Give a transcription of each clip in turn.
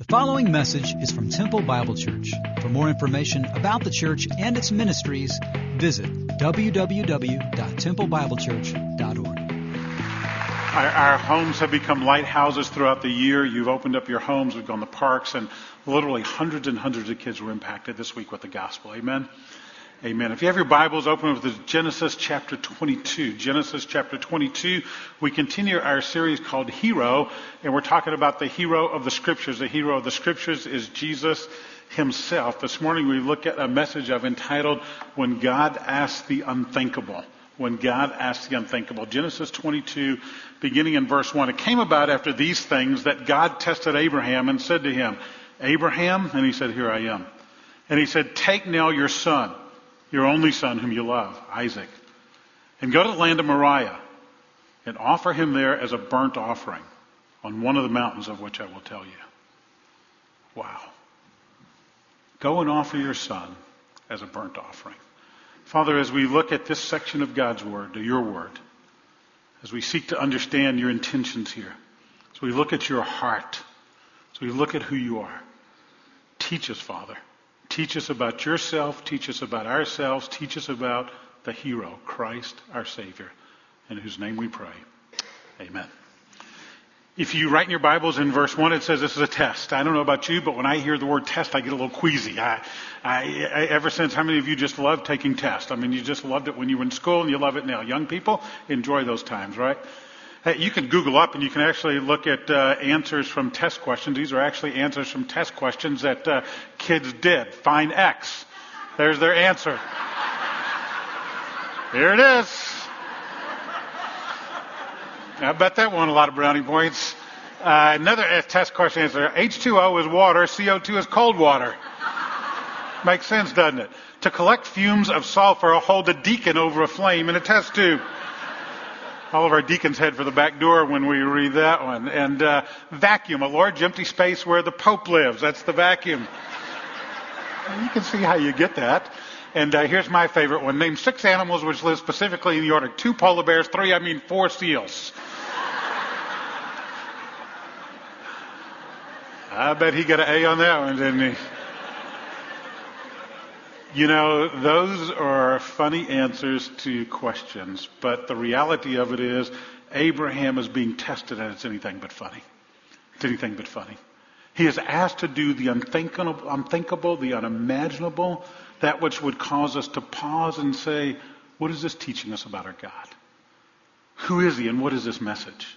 The following message is from Temple Bible Church. For more information about the church and its ministries, visit www.templebiblechurch.org. Our, our, homes have become lighthouses throughout the year. You've opened up your homes, we've gone to parks, and literally hundreds and hundreds of kids were impacted this week with the gospel. Amen. Amen. If you have your Bibles open with Genesis chapter 22, Genesis chapter 22, we continue our series called Hero, and we're talking about the hero of the scriptures. The hero of the scriptures is Jesus himself. This morning we look at a message I've entitled, When God Asks the Unthinkable. When God Asks the Unthinkable. Genesis 22, beginning in verse 1. It came about after these things that God tested Abraham and said to him, Abraham, and he said, Here I am. And he said, Take now your son your only son whom you love, Isaac, and go to the land of Moriah and offer him there as a burnt offering on one of the mountains of which I will tell you. Wow. Go and offer your son as a burnt offering. Father, as we look at this section of God's Word, your Word, as we seek to understand your intentions here, as we look at your heart, as we look at who you are, teach us, Father. Teach us about yourself. Teach us about ourselves. Teach us about the hero, Christ our Savior, in whose name we pray. Amen. If you write in your Bibles in verse 1, it says this is a test. I don't know about you, but when I hear the word test, I get a little queasy. I, I, I, ever since, how many of you just love taking tests? I mean, you just loved it when you were in school and you love it now. Young people, enjoy those times, right? You can Google up and you can actually look at uh, answers from test questions. These are actually answers from test questions that uh, kids did. Find X. There's their answer. Here it is. I bet that won a lot of brownie points. Uh, another uh, test question answer. H2O is water, CO2 is cold water. Makes sense, doesn't it? To collect fumes of sulfur, hold a deacon over a flame in a test tube all of our deacons head for the back door when we read that one. And uh, vacuum, a large empty space where the Pope lives. That's the vacuum. you can see how you get that. And uh, here's my favorite one. Name six animals which live specifically in the order two polar bears, three, I mean four seals. I bet he got an A on that one, didn't he? You know, those are funny answers to questions, but the reality of it is Abraham is being tested and it's anything but funny. It's anything but funny. He is asked to do the unthinkable, unthinkable, the unimaginable, that which would cause us to pause and say, what is this teaching us about our God? Who is he and what is this message?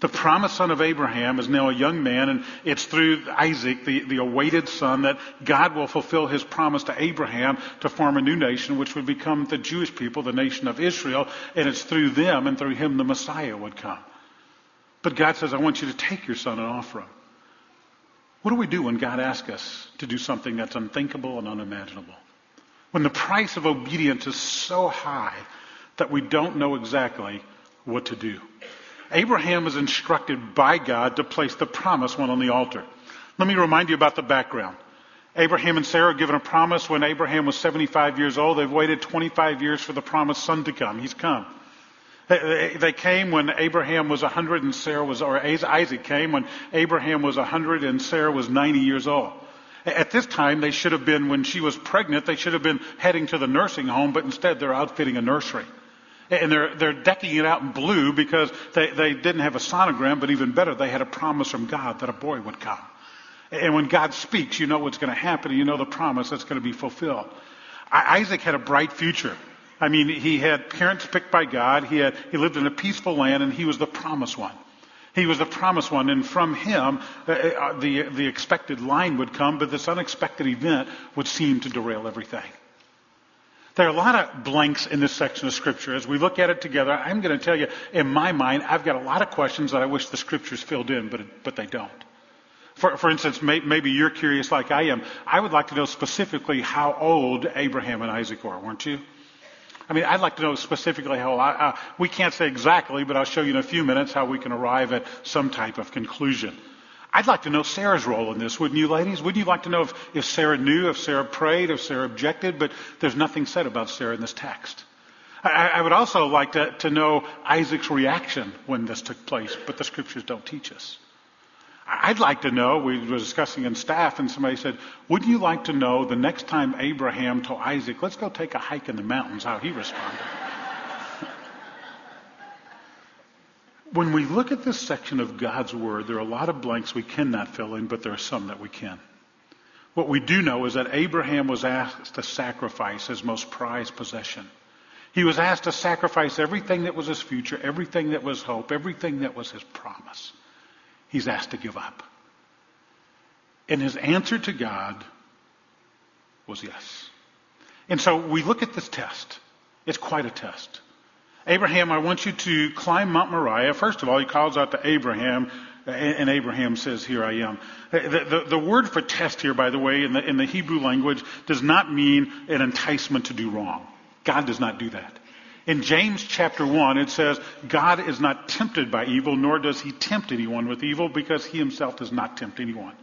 The promised son of Abraham is now a young man, and it's through Isaac, the, the awaited son, that God will fulfill his promise to Abraham to form a new nation, which would become the Jewish people, the nation of Israel, and it's through them and through him the Messiah would come. But God says, I want you to take your son and offer him. What do we do when God asks us to do something that's unthinkable and unimaginable? When the price of obedience is so high that we don't know exactly what to do. Abraham was instructed by God to place the promised one on the altar. Let me remind you about the background. Abraham and Sarah given a promise when Abraham was 75 years old. They've waited 25 years for the promised son to come. He's come. They came when Abraham was 100 and Sarah was, or Isaac came when Abraham was 100 and Sarah was 90 years old. At this time, they should have been, when she was pregnant, they should have been heading to the nursing home, but instead they're outfitting a nursery. And they're, they're decking it out in blue because they, they didn't have a sonogram, but even better, they had a promise from God that a boy would come. And when God speaks, you know what's going to happen, and you know the promise that's going to be fulfilled. Isaac had a bright future. I mean, he had parents picked by God. He had, he lived in a peaceful land, and he was the promised one. He was the promised one, and from him, uh, uh, the, the expected line would come, but this unexpected event would seem to derail everything. There are a lot of blanks in this section of Scripture. As we look at it together, I'm going to tell you, in my mind, I've got a lot of questions that I wish the Scriptures filled in, but, but they don't. For, for instance, may, maybe you're curious like I am. I would like to know specifically how old Abraham and Isaac were, weren't you? I mean, I'd like to know specifically how uh, we can't say exactly, but I'll show you in a few minutes how we can arrive at some type of conclusion. I'd like to know Sarah's role in this, wouldn't you, ladies? Wouldn't you like to know if, if Sarah knew, if Sarah prayed, if Sarah objected? But there's nothing said about Sarah in this text. I, I would also like to, to know Isaac's reaction when this took place, but the scriptures don't teach us. I'd like to know, we were discussing in staff, and somebody said, Wouldn't you like to know the next time Abraham told Isaac, let's go take a hike in the mountains, how he responded? When we look at this section of God's Word, there are a lot of blanks we cannot fill in, but there are some that we can. What we do know is that Abraham was asked to sacrifice his most prized possession. He was asked to sacrifice everything that was his future, everything that was hope, everything that was his promise he's asked to give up. And his answer to God was yes. And so we look at this test. It's quite a test. Abraham, I want you to climb Mount Moriah. First of all, he calls out to Abraham, and Abraham says, Here I am. The, the, the, word for test here, by the way, in the, in the Hebrew language, does not mean an enticement to do wrong. God does not do that. In James chapter 1, it says, God is not tempted by evil, nor does he tempt anyone with evil, because he himself does not tempt anyone.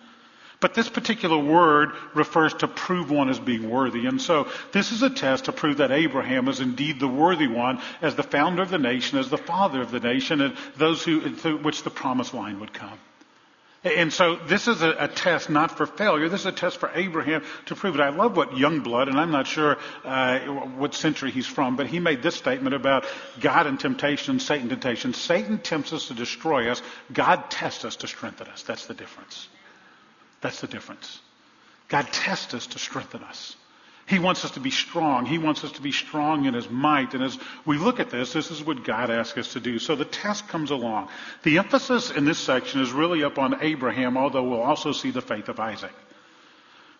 But this particular word refers to prove one as being worthy. And so this is a test to prove that Abraham is indeed the worthy one as the founder of the nation, as the father of the nation, and those who, through which the promised line would come. And so this is a, a, test not for failure. This is a test for Abraham to prove it. I love what Youngblood, and I'm not sure uh, what century he's from, but he made this statement about God and temptation, and Satan temptation. Satan tempts us to destroy us. God tests us to strengthen us. That's the difference. That's the difference. God tests us to strengthen us. He wants us to be strong. He wants us to be strong in His might. And as we look at this, this is what God asks us to do. So the test comes along. The emphasis in this section is really up on Abraham, although we'll also see the faith of Isaac.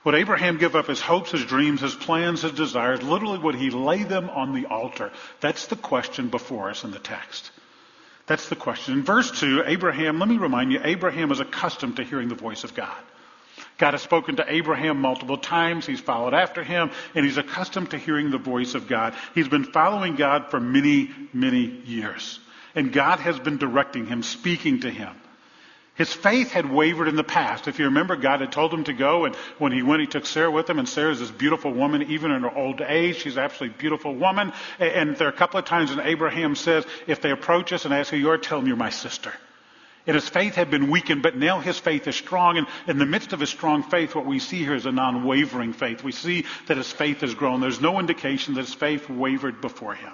Would Abraham give up his hopes, his dreams, his plans, his desires? Literally, would he lay them on the altar? That's the question before us in the text. That's the question. In verse 2, Abraham, let me remind you, Abraham is accustomed to hearing the voice of God. God has spoken to Abraham multiple times. He's followed after him, and he's accustomed to hearing the voice of God. He's been following God for many, many years. And God has been directing him, speaking to him. His faith had wavered in the past. If you remember, God had told him to go, and when he went, he took Sarah with him, and Sarah's this beautiful woman, even in her old age. She's absolutely beautiful woman. And there are a couple of times when Abraham says, if they approach us and ask who you are, tell them you're my sister. And his faith had been weakened, but now his faith is strong. And in the midst of his strong faith, what we see here is a non-wavering faith. We see that his faith has grown. There's no indication that his faith wavered before him.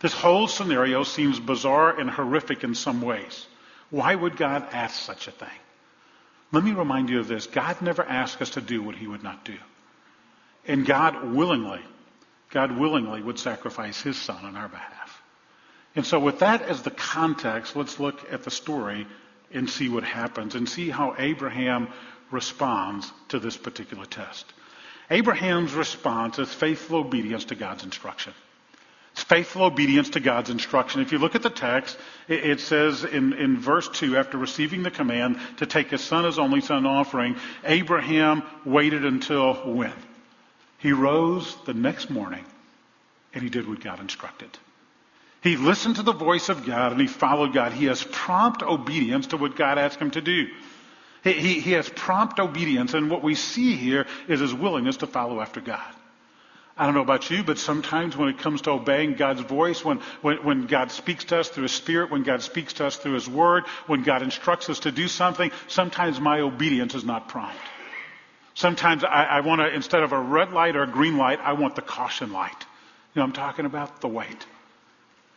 This whole scenario seems bizarre and horrific in some ways. Why would God ask such a thing? Let me remind you of this. God never asked us to do what he would not do. And God willingly, God willingly would sacrifice his son on our behalf. And so with that as the context, let's look at the story and see what happens and see how Abraham responds to this particular test. Abraham's response is faithful obedience to God's instruction. It's faithful obedience to God's instruction. If you look at the text, it says in, in verse 2, after receiving the command to take his son as only son offering, Abraham waited until when? He rose the next morning and he did what God instructed. He listened to the voice of God and he followed God. He has prompt obedience to what God asked him to do. He, he, he has prompt obedience, and what we see here is his willingness to follow after God. I don't know about you, but sometimes when it comes to obeying God's voice, when, when, when, God speaks to us through His Spirit, when God speaks to us through His Word, when God instructs us to do something, sometimes my obedience is not prompt. Sometimes I, I want to, instead of a red light or a green light, I want the caution light. You know I'm talking about? The wait.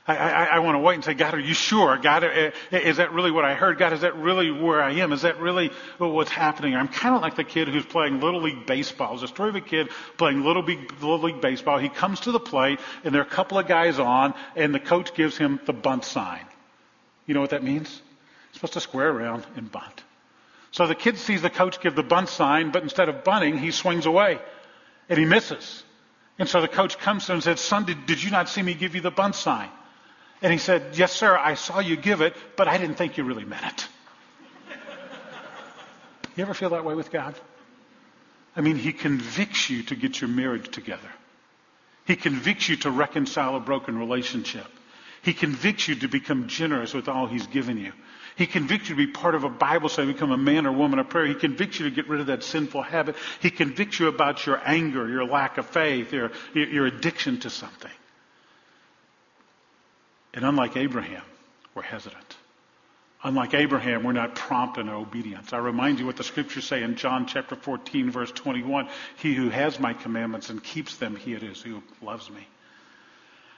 I, I, I want to wait and say, God, are you sure? God, uh, is that really what I heard? God, is that really where I am? Is that really what's happening? I'm kind of like the kid who's playing Little League Baseball. There's a story of a kid playing Little League, Little League Baseball. He comes to the plate, and there are a couple of guys on, and the coach gives him the bunt sign. You know what that means? He's supposed to square around and bunt. So the kid sees the coach give the bunt sign, but instead of bunting, he swings away, and he misses. And so the coach comes to him and says, Son, did, did you not see me give you the bunt sign? And he said, Yes, sir, I saw you give it, but I didn't think you really meant it. you ever feel that way with God? I mean, He convicts you to get your marriage together. He convicts you to reconcile a broken relationship. He convicts you to become generous with all He's given you. He convicts you to be part of a Bible study, become a man or woman of prayer. He convicts you to get rid of that sinful habit. He convicts you about your anger, your lack of faith, your, your addiction to something. And unlike Abraham, we're hesitant. Unlike Abraham, we're not prompt in our obedience. I remind you what the scriptures say in John chapter 14 verse 21. He who has my commandments and keeps them, he it is who loves me.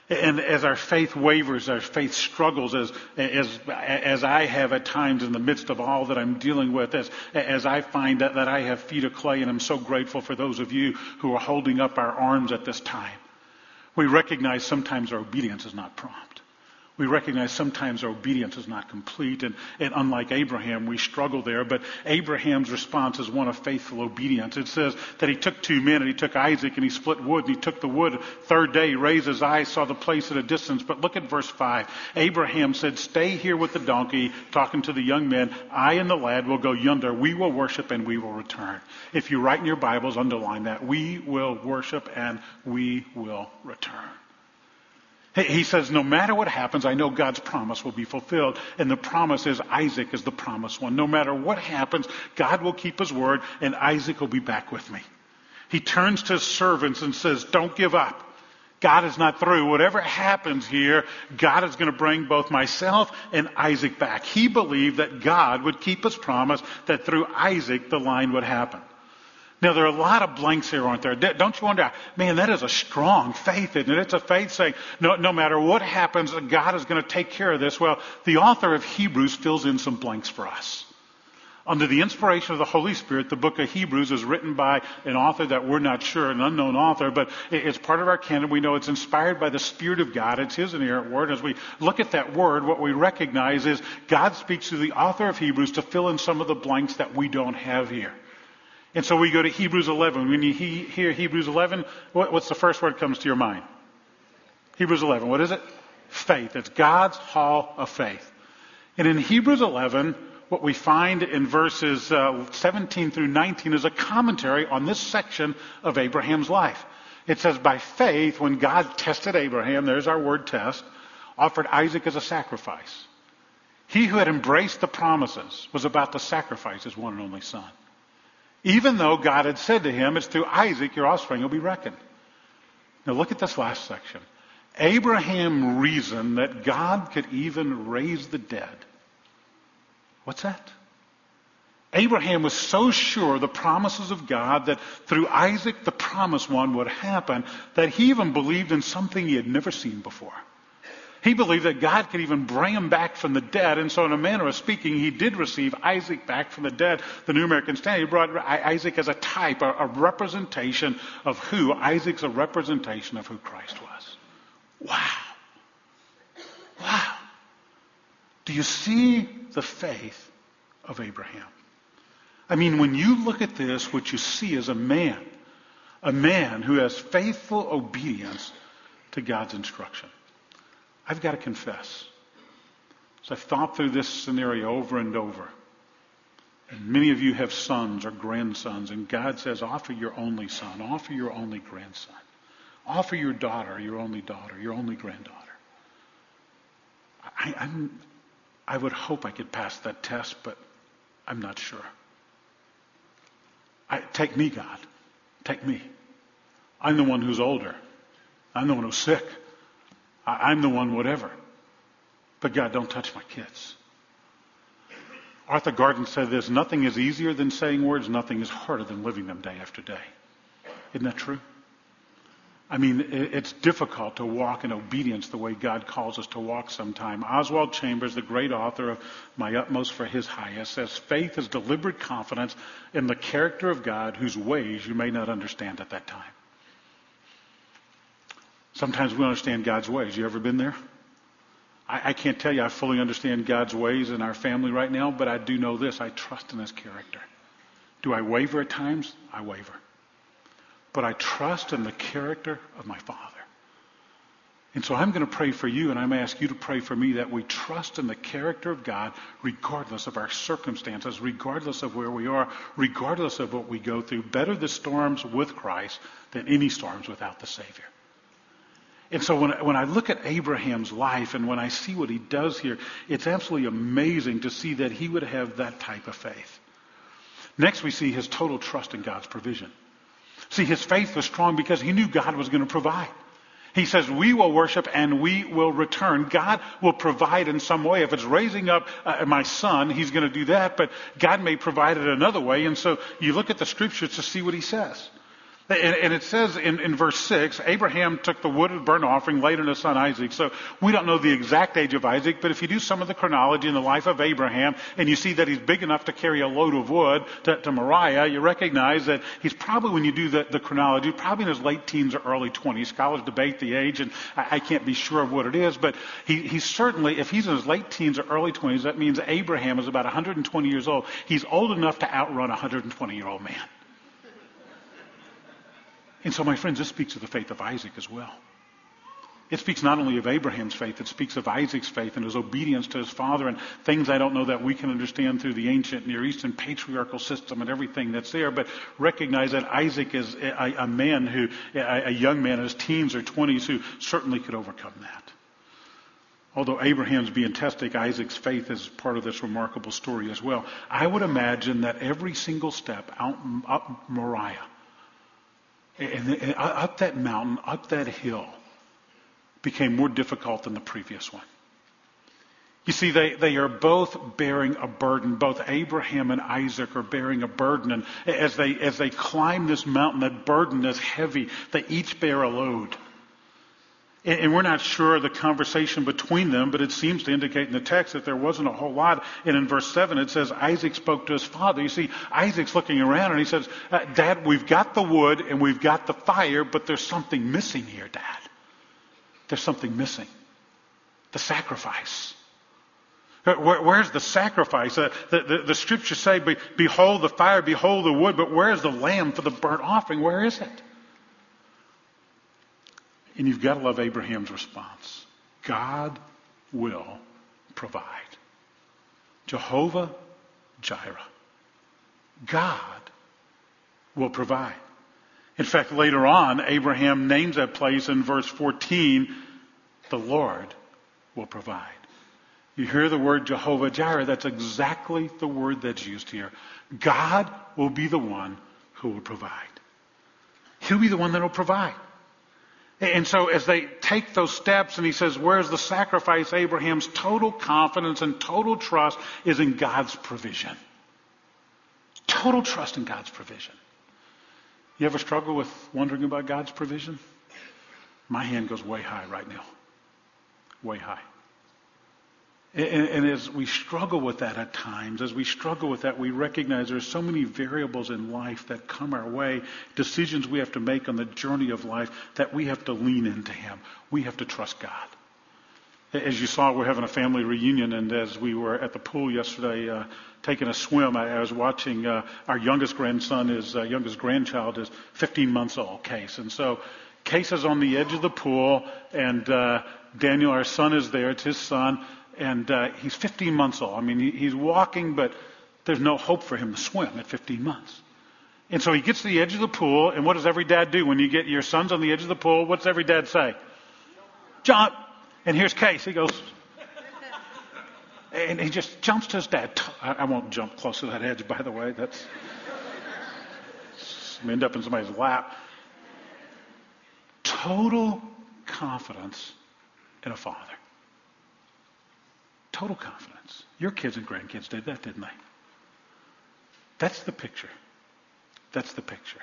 And as our faith wavers, our faith struggles, as, as, as I have at times in the midst of all that I'm dealing with, as, as I find that, that I have feet of clay, and I'm so grateful for those of you who are holding up our arms at this time. We recognize sometimes our obedience is not prompt we recognize sometimes our obedience is not complete, and, and unlike Abraham, we struggle there. But Abraham's response is one of faithful obedience. It says that he took two men, and he took Isaac, and he split wood, and he took the wood. Third day, raised his eyes, saw the place at a distance. But look at verse 5. Abraham said, Stay here with the donkey, talking to the young men. I and the lad will go yonder. We will worship, and we will return. If you write in your Bibles, underline that. We will worship, and we will return. He says, no matter what happens, I know God's promise will be fulfilled. And the promise is Isaac is the promised one. No matter what happens, God will keep his word and Isaac will be back with me. He turns to his servants and says, don't give up. God is not through. Whatever happens here, God is going to bring both myself and Isaac back. He believed that God would keep his promise that through Isaac the line would happen. Now, there are a lot of blanks here, aren't there? Don't you wonder, man, that is a strong faith, isn't it? It's a faith saying, no, no matter what happens, God is going to take care of this. Well, the author of Hebrews fills in some blanks for us. Under the inspiration of the Holy Spirit, the book of Hebrews is written by an author that we're not sure, an unknown author, but it's part of our canon. We know it's inspired by the Spirit of God. It's His inerrant word. As we look at that word, what we recognize is God speaks to the author of Hebrews to fill in some of the blanks that we don't have here. And so we go to Hebrews 11. When you hear Hebrews 11, what's the first word that comes to your mind? Hebrews 11. What is it? Faith. It's God's hall of faith. And in Hebrews 11, what we find in verses uh, 17 through 19 is a commentary on this section of Abraham's life. It says, by faith, when God tested Abraham, there's our word test, offered Isaac as a sacrifice. He who had embraced the promises was about to sacrifice his one and only son. Even though God had said to him, it's through Isaac your offspring will be reckoned. Now look at this last section. Abraham reasoned that God could even raise the dead. What's that? Abraham was so sure the promises of God that through Isaac the promised one would happen that he even believed in something he had never seen before. He believed that God could even bring him back from the dead. And so, in a manner of speaking, he did receive Isaac back from the dead. The New American Standard he brought Isaac as a type, a, representation of who? Isaac's a representation of who Christ was. Wow. Wow. Do you see the faith of Abraham? I mean, when you look at this, what you see is a man, a man who has faithful obedience to God's instruction. I've got to confess. So I've thought through this scenario over and over. And many of you have sons or grandsons, and God says, offer your only son, offer your only grandson, offer your daughter, your only daughter, your only granddaughter. I, I'm, I would hope I could pass that test, but I'm not sure. I, take me, God. Take me. I'm the one who's older. I'm the one who's sick. I'm the one, whatever. But God, don't touch my kids. Arthur Gordon said this nothing is easier than saying words, nothing is harder than living them day after day. Isn't that true? I mean, it's difficult to walk in obedience the way God calls us to walk sometime. Oswald Chambers, the great author of My Utmost for His Highest, says faith is deliberate confidence in the character of God whose ways you may not understand at that time. Sometimes we understand God's ways. You ever been there? I, I can't tell you I fully understand God's ways in our family right now, but I do know this. I trust in His character. Do I waver at times? I waver. But I trust in the character of my Father. And so I'm going to pray for you, and I'm going to ask you to pray for me that we trust in the character of God regardless of our circumstances, regardless of where we are, regardless of what we go through. Better the storms with Christ than any storms without the Savior. And so when, when I look at Abraham's life and when I see what he does here, it's absolutely amazing to see that he would have that type of faith. Next, we see his total trust in God's provision. See, his faith was strong because he knew God was going to provide. He says, we will worship and we will return. God will provide in some way. If it's raising up uh, my son, he's going to do that, but God may provide it another way. And so you look at the scriptures to see what he says. And, and it says in, in verse 6, Abraham took the wood of burnt offering, laid on his son Isaac. So we don't know the exact age of Isaac, but if you do some of the chronology in the life of Abraham, and you see that he's big enough to carry a load of wood to, to Moriah, you recognize that he's probably, when you do the, the chronology, probably in his late teens or early 20s. Scholars debate the age, and I, I can't be sure of what it is, but he, he's certainly, if he's in his late teens or early 20s, that means Abraham is about 120 years old. He's old enough to outrun a 120 year old man. And so, my friends, this speaks of the faith of Isaac as well. It speaks not only of Abraham's faith, it speaks of Isaac's faith and his obedience to his father and things I don't know that we can understand through the ancient Near Eastern patriarchal system and everything that's there, but recognize that Isaac is a, a man who, a, a young man in his teens or 20s who certainly could overcome that. Although Abraham's being tested, Isaac's faith is part of this remarkable story as well. I would imagine that every single step out up Moriah, and up that mountain, up that hill, became more difficult than the previous one. You see, they, they are both bearing a burden. Both Abraham and Isaac are bearing a burden. And as they, as they climb this mountain, that burden is heavy. They each bear a load. And we're not sure of the conversation between them, but it seems to indicate in the text that there wasn't a whole lot. And in verse 7, it says Isaac spoke to his father. You see, Isaac's looking around and he says, uh, Dad, we've got the wood and we've got the fire, but there's something missing here, Dad. There's something missing. The sacrifice. Uh, where's the sacrifice? Uh, the, the, the, scriptures say, Behold the fire, behold the wood, but where's the lamb for the burnt offering? Where is it? And you've got to love Abraham's response. God will provide. Jehovah Jireh. God will provide. In fact, later on, Abraham names that place in verse 14, the Lord will provide. You hear the word Jehovah Jireh, that's exactly the word that's used here. God will be the one who will provide. He'll be the one that will provide. And so as they take those steps and he says, where's the sacrifice? Abraham's total confidence and total trust is in God's provision. Total trust in God's provision. You ever struggle with wondering about God's provision? My hand goes way high right now. Way high. And, and, as we struggle with that at times, as we struggle with that, we recognize there's so many variables in life that come our way, decisions we have to make on the journey of life that we have to lean into Him. We have to trust God. As you saw, we're having a family reunion, and as we were at the pool yesterday, uh, taking a swim, I, I was watching uh, our youngest grandson, his uh, youngest grandchild is 15 months old, Case, and so Case is on the edge of the pool, and uh, Daniel, our son, is there. It's his son and uh, he's 15 months old. I mean, he, he's walking, but there's no hope for him to swim at 15 months. And so he gets to the edge of the pool, and what does every dad do when you get your son's on the edge of the pool? What's every dad say? Jump. And here's Case. He goes, and he just jumps to his dad. I won't jump close to that edge, by the way. That's end up in somebody's lap. Total confidence in a father. Total confidence. Your kids and grandkids did that, didn't they? That's the picture. That's the picture.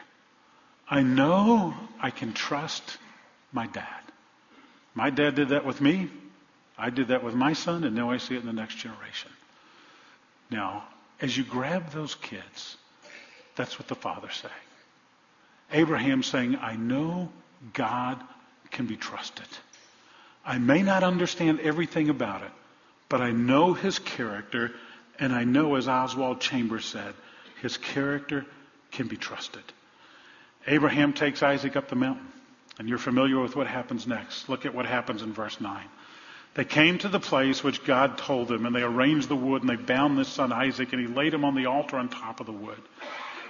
I know I can trust my dad. My dad did that with me. I did that with my son, and now I see it in the next generation. Now, as you grab those kids, that's what the father's saying. Abraham saying, I know God can be trusted. I may not understand everything about it, but I know his character, and I know, as Oswald Chambers said, his character can be trusted. Abraham takes Isaac up the mountain, and you're familiar with what happens next. Look at what happens in verse 9. They came to the place which God told them, and they arranged the wood, and they bound this son Isaac, and he laid him on the altar on top of the wood.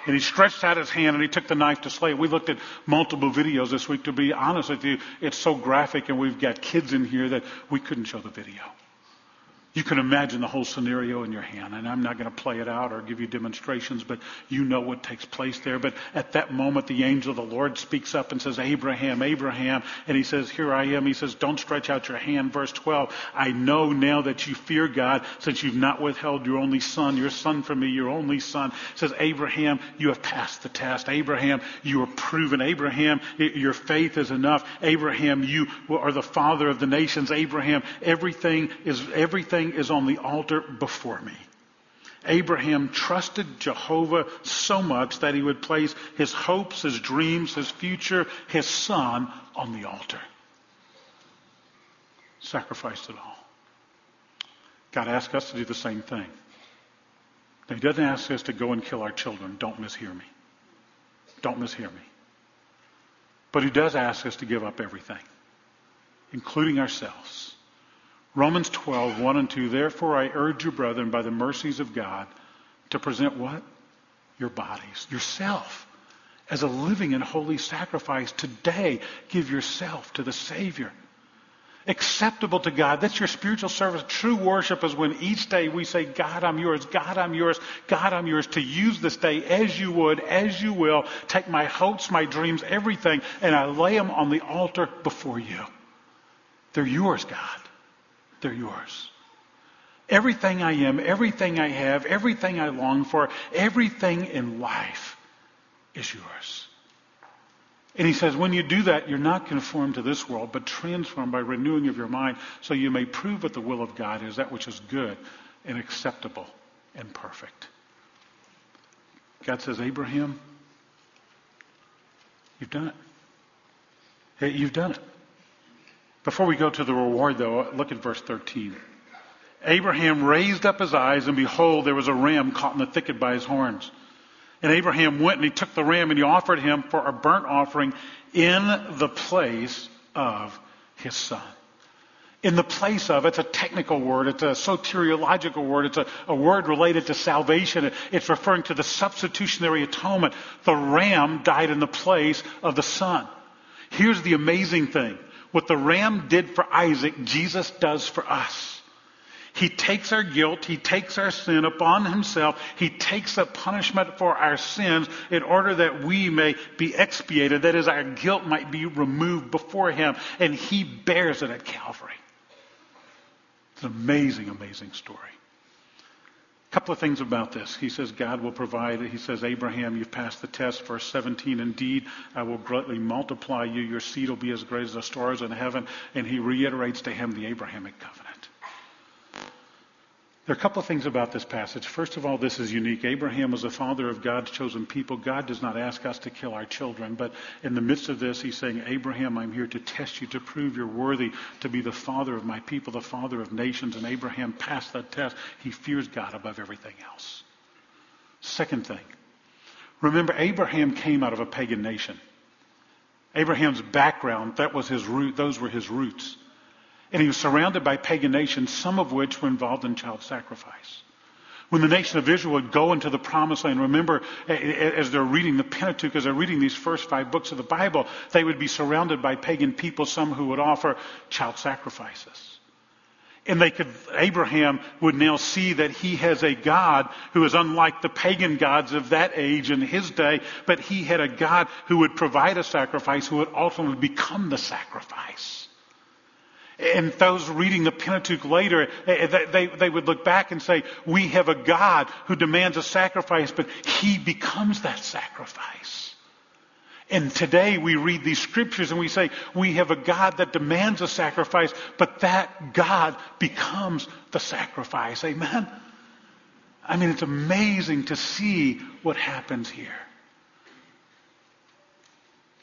And he stretched out his hand and he took the knife to slay it. We looked at multiple videos this week. To be honest with you, it's so graphic, and we've got kids in here that we couldn't show the video. You can imagine the whole scenario in your hand, and I'm not going to play it out or give you demonstrations, but you know what takes place there. But at that moment, the angel of the Lord speaks up and says, Abraham, Abraham. And he says, Here I am. He says, Don't stretch out your hand. Verse 12. I know now that you fear God since you've not withheld your only son, your son from me, your only son. Says, Abraham, you have passed the test. Abraham, you are proven. Abraham, your faith is enough. Abraham, you are the father of the nations. Abraham, everything is, everything is on the altar before me. Abraham trusted Jehovah so much that he would place his hopes, his dreams, his future, his son on the altar. Sacrificed it all. God asks us to do the same thing. He doesn't ask us to go and kill our children. Don't mishear me. Don't mishear me. But he does ask us to give up everything, including ourselves Romans 12, 1 and 2. Therefore, I urge you, brethren, by the mercies of God, to present what? Your bodies, yourself, as a living and holy sacrifice. Today, give yourself to the Savior. Acceptable to God. That's your spiritual service. True worship is when each day we say, God, I'm yours. God, I'm yours. God, I'm yours. To use this day as you would, as you will. Take my hopes, my dreams, everything, and I lay them on the altar before you. They're yours, God. They're yours. Everything I am, everything I have, everything I long for, everything in life is yours. And he says, when you do that, you're not conformed to this world, but transformed by renewing of your mind, so you may prove what the will of God is, that which is good and acceptable and perfect. God says, Abraham, you've done it. Hey, you've done it. Before we go to the reward, though, look at verse 13. Abraham raised up his eyes, and behold, there was a ram caught in the thicket by his horns. And Abraham went and he took the ram and he offered him for a burnt offering in the place of his son. In the place of, it's a technical word, it's a soteriological word, it's a, a word related to salvation. It's referring to the substitutionary atonement. The ram died in the place of the son. Here's the amazing thing. What the ram did for Isaac, Jesus does for us. He takes our guilt, He takes our sin upon Himself, He takes the punishment for our sins in order that we may be expiated, that is, our guilt might be removed before Him, and He bears it at Calvary. It's an amazing, amazing story couple of things about this. He says God will provide. He says, Abraham, you've passed the test. Verse 17, indeed, I will greatly multiply you. Your seed will be as great as the stars in heaven. And he reiterates to him the Abrahamic covenant. There are a couple of things about this passage. First of all, this is unique. Abraham was the father of God's chosen people. God does not ask us to kill our children, but in the midst of this, he's saying, Abraham, I'm here to test you, to prove you're worthy to be the father of my people, the father of nations. And Abraham passed that test. He fears God above everything else. Second thing, remember, Abraham came out of a pagan nation. Abraham's background, that was his root, those were his roots. And he was surrounded by pagan nations, some of which were involved in child sacrifice. When the nation of Israel would go into the promised land, remember, as they're reading the Pentateuch, as they're reading these first five books of the Bible, they would be surrounded by pagan people, some who would offer child sacrifices. And they could, Abraham would now see that he has a God who is unlike the pagan gods of that age in his day, but he had a God who would provide a sacrifice, who would ultimately become the sacrifice. And those reading the Pentateuch later, eh, eh, they, they would look back and say, we have a God who demands a sacrifice, but he becomes that sacrifice. And today we read these scriptures and we say, we have a God that demands a sacrifice, but that God becomes the sacrifice. Amen? I mean, it's amazing to see what happens here.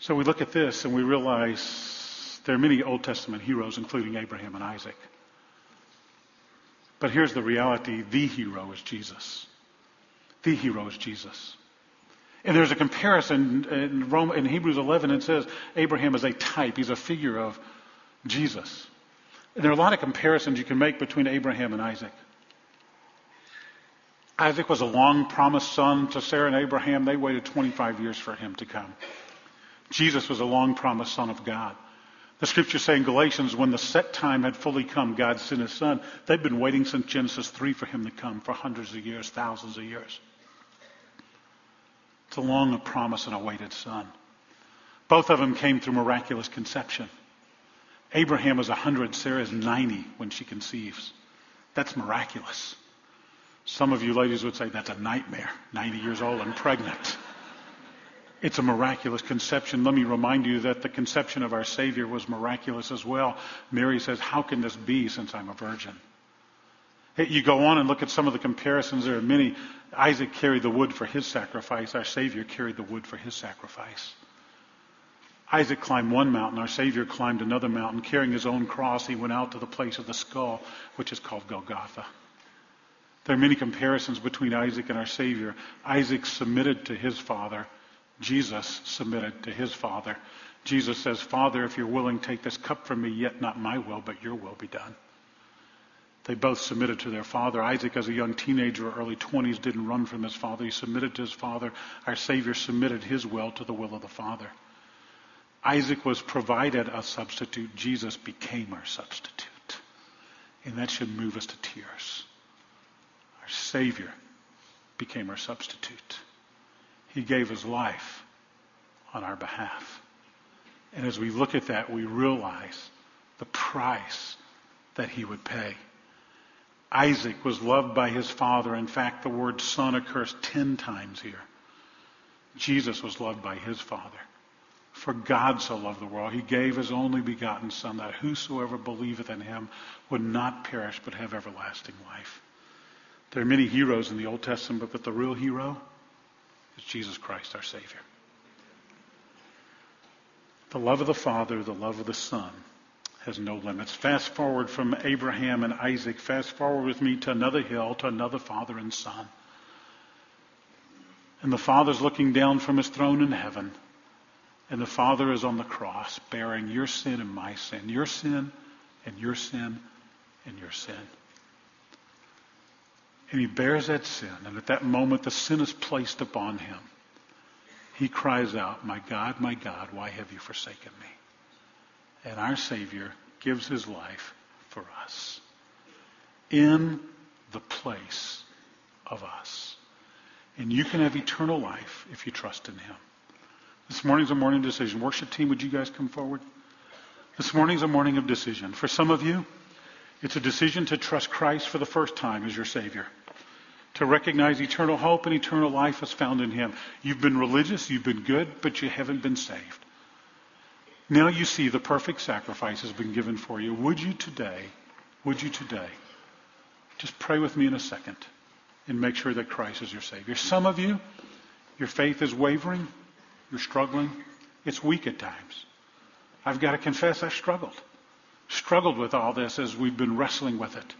So we look at this and we realize there are many Old Testament heroes, including Abraham and Isaac. But here's the reality the hero is Jesus. The hero is Jesus. And there's a comparison in, Rome, in Hebrews 11. It says Abraham is a type, he's a figure of Jesus. And there are a lot of comparisons you can make between Abraham and Isaac. Isaac was a long promised son to Sarah and Abraham. They waited 25 years for him to come. Jesus was a long promised son of God. The scriptures say in Galatians, when the set time had fully come, God sent his son. They've been waiting since Genesis 3 for him to come for hundreds of years, thousands of years. It's a long promise and awaited son. Both of them came through miraculous conception. Abraham is 100, Sarah is 90 when she conceives. That's miraculous. Some of you ladies would say that's a nightmare, 90 years old and pregnant. It's a miraculous conception. Let me remind you that the conception of our Savior was miraculous as well. Mary says, How can this be since I'm a virgin? You go on and look at some of the comparisons. There are many. Isaac carried the wood for his sacrifice. Our Savior carried the wood for his sacrifice. Isaac climbed one mountain. Our Savior climbed another mountain. Carrying his own cross, he went out to the place of the skull, which is called Golgotha. There are many comparisons between Isaac and our Savior. Isaac submitted to his father. Jesus submitted to his father. Jesus says, Father, if you're willing, take this cup from me, yet not my will, but your will be done. They both submitted to their father. Isaac, as a young teenager, or early 20s, didn't run from his father. He submitted to his father. Our Savior submitted his will to the will of the Father. Isaac was provided a substitute. Jesus became our substitute. And that should move us to tears. Our Savior became our substitute. He gave his life on our behalf. And as we look at that, we realize the price that he would pay. Isaac was loved by his father. In fact, the word son occurs ten times here. Jesus was loved by his father. For God so loved the world, he gave his only begotten Son, that whosoever believeth in him would not perish, but have everlasting life. There are many heroes in the Old Testament, but the real hero is Jesus Christ, our Savior. The love of the Father, the love of the Son, has no limits. Fast forward from Abraham and Isaac, fast forward with me to another hill, to another father and son. And the Father's looking down from his throne in heaven and the Father is on the cross bearing your sin and my sin, your sin and your sin and your sin. And he bears that sin. And at that moment, the sin is placed upon him. He cries out, My God, my God, why have you forsaken me? And our Savior gives his life for us in the place of us. And you can have eternal life if you trust in him. This morning's a morning of decision. Worship team, would you guys come forward? This morning's a morning of decision. For some of you, it's a decision to trust Christ for the first time as your Savior. To recognize eternal hope and eternal life is found in Him. You've been religious, you've been good, but you haven't been saved. Now you see the perfect sacrifice has been given for you. Would you today, would you today, just pray with me in a second and make sure that Christ is your Savior? Some of you, your faith is wavering. You're struggling. It's weak at times. I've got to confess I struggled. Struggled with all this as we've been wrestling with it.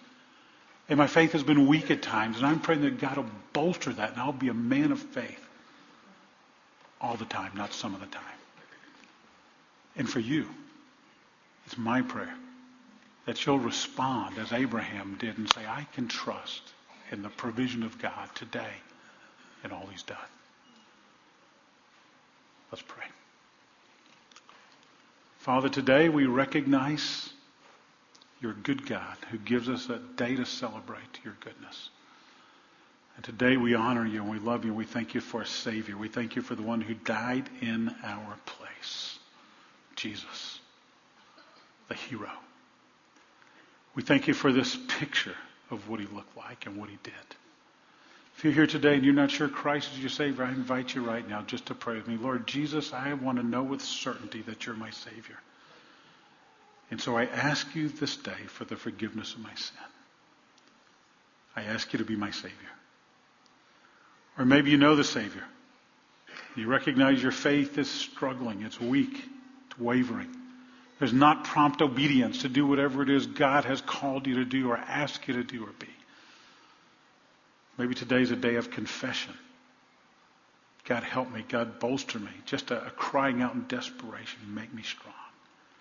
And my faith has been weak at times, and I'm praying that God will bolster that, and I'll be a man of faith all the time, not some of the time. And for you, it's my prayer that you'll respond as Abraham did and say, I can trust in the provision of God today in all he's done. Let's pray. Father, today we recognize you're a good God who gives us a day to celebrate your goodness. And today we honor you and we love you and we thank you for a Savior. We thank you for the one who died in our place. Jesus, the hero. We thank you for this picture of what he looked like and what he did. If you're here today and you're not sure Christ is your Savior, I invite you right now just to pray with me. Lord Jesus, I want to know with certainty that you're my Savior. And so I ask you this day for the forgiveness of my sin. I ask you to be my Savior. Or maybe you know the Savior. You recognize your faith is struggling, it's weak, it's wavering. There's not prompt obedience to do whatever it is God has called you to do or asked you to do or be. Maybe today's a day of confession. God help me. God bolster me. Just a, a crying out in desperation. Make me strong.